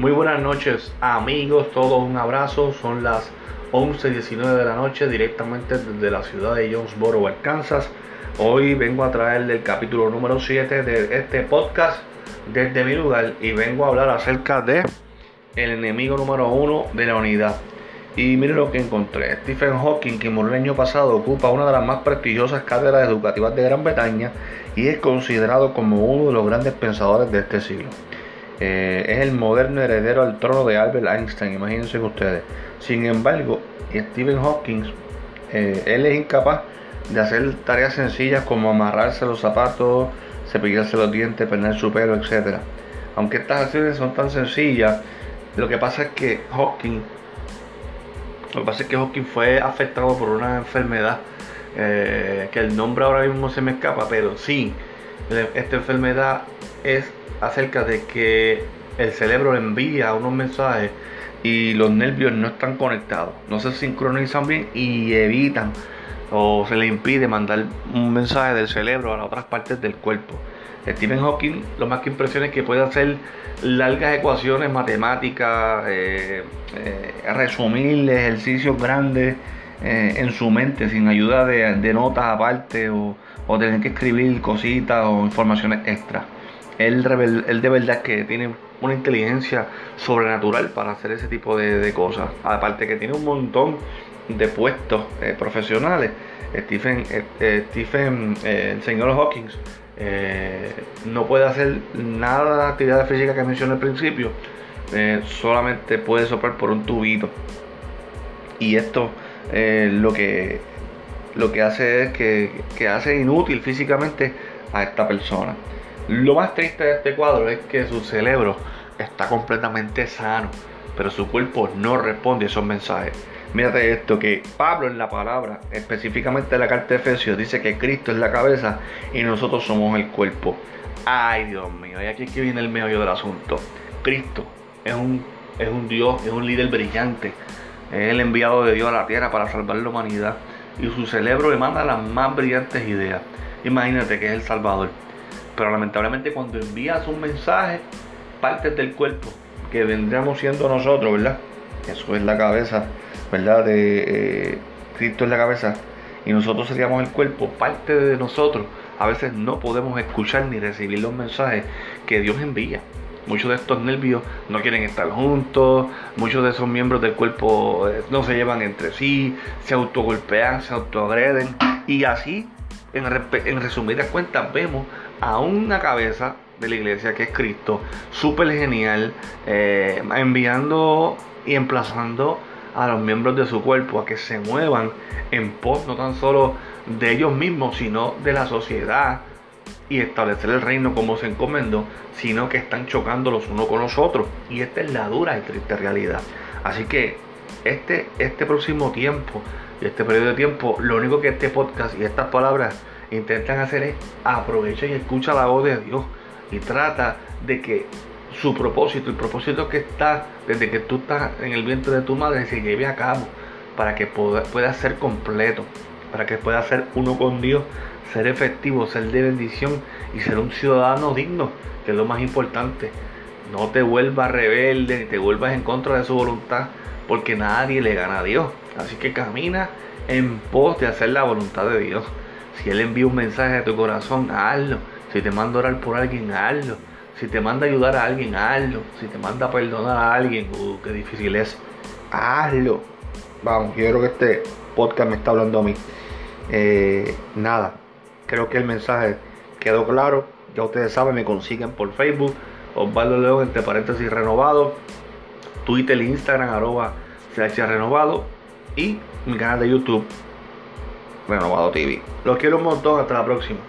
Muy buenas noches amigos, todos un abrazo. Son las 11.19 de la noche directamente desde la ciudad de Jonesboro, Arkansas. Hoy vengo a traerle el capítulo número 7 de este podcast desde mi lugar y vengo a hablar acerca de el enemigo número uno de la unidad. Y miren lo que encontré. Stephen Hawking, que murió el año pasado, ocupa una de las más prestigiosas cátedras educativas de Gran Bretaña y es considerado como uno de los grandes pensadores de este siglo. Eh, es el moderno heredero al trono de Albert Einstein, imagínense ustedes. Sin embargo, Stephen Hawking, eh, él es incapaz de hacer tareas sencillas como amarrarse los zapatos, cepillarse los dientes, peinar su pelo, etc. Aunque estas acciones son tan sencillas, lo que pasa es que Hawking, lo que pasa es que Hawking fue afectado por una enfermedad eh, que el nombre ahora mismo se me escapa, pero sí, esta enfermedad es acerca de que el cerebro envía unos mensajes y los nervios no están conectados, no se sincronizan bien y evitan o se le impide mandar un mensaje del cerebro a las otras partes del cuerpo. Stephen Hawking lo más que impresiona es que puede hacer largas ecuaciones matemáticas, eh, eh, resumir ejercicios grandes eh, en su mente sin ayuda de, notas aparte o, o tener que escribir cositas o informaciones extras él, de verdad que tiene una inteligencia sobrenatural para hacer ese tipo de, cosas. Aparte que tiene un montón de puestos eh, profesionales. Stephen, eh, eh, Stephen el señor Hawkins, no puede hacer nada de la actividad física que mencioné al principio. solamente puede soplar por un tubito. Y esto lo que lo que hace es que, que hace inútil físicamente a esta persona. Lo más triste de este cuadro es que su cerebro está completamente sano, pero su cuerpo no responde a esos mensajes. Mírate esto, que Pablo en la palabra, específicamente en la carta de Efesios, dice que Cristo es la cabeza y nosotros somos el cuerpo. Ay, Dios mío, y aquí es que viene el meollo del asunto. Cristo es un, es un Dios, es un líder brillante, es el enviado de Dios a la tierra para salvar la humanidad. Y su cerebro le manda las más brillantes ideas. Imagínate que es el Salvador pero lamentablemente cuando envías un mensaje, partes del cuerpo que vendríamos siendo nosotros, ¿verdad? Eso es la cabeza, ¿verdad? De eh, Cristo es la cabeza y nosotros seríamos el cuerpo, parte de nosotros. A veces no podemos escuchar ni recibir los mensajes que Dios envía. Muchos de estos nervios no quieren estar juntos, muchos de esos miembros del cuerpo eh, no se llevan entre sí, se autogolpean, se autoagreden. Y así, en, resumidas cuentas, vemos a una cabeza de la iglesia que es Cristo, súper genial, eh, enviando y emplazando a los miembros de su cuerpo a que se muevan en pos no tan solo de ellos mismos, sino de la sociedad y establecer el reino como se encomendó, sino que están chocando los unos con los otros. Y esta es la dura y triste realidad. Así que este, este próximo tiempo, este periodo de tiempo, lo único que este podcast y estas palabras intentan hacer es aprovecha y escucha la voz de Dios y trata de que su propósito, el propósito que está desde que tú estás en el vientre de tu madre se lleve a cabo para que pueda, ser completo, para que pueda ser uno con Dios, ser efectivo, ser de bendición y ser un ciudadano digno, que es lo más importante. No te vuelvas rebelde ni te vuelvas en contra de su voluntad, porque nadie le gana a Dios. Así que camina en pos de hacer la voluntad de Dios. Si Él envía un mensaje a tu corazón, hazlo. Si te manda orar por alguien, hazlo. Si te manda ayudar a alguien, hazlo. Si te manda perdonar a alguien, uh, qué difícil es, hazlo. Vamos, yo creo que este podcast me está hablando a mí. Eh, nada, creo que el mensaje quedó claro. Ya ustedes saben, me consiguen por Facebook, Osvaldo León, entre paréntesis renovado, Twitter, Instagram, arroba y mi canal de YouTube Renovado TV. Los quiero un montón, hasta la próxima.